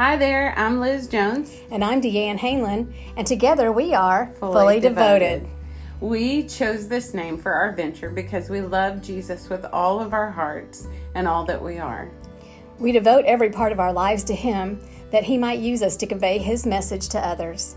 Hi there, I'm Liz Jones. And I'm Deanne Hanlon, and together we are Fully, Fully devoted. devoted. We chose this name for our venture because we love Jesus with all of our hearts and all that we are. We devote every part of our lives to Him that He might use us to convey His message to others.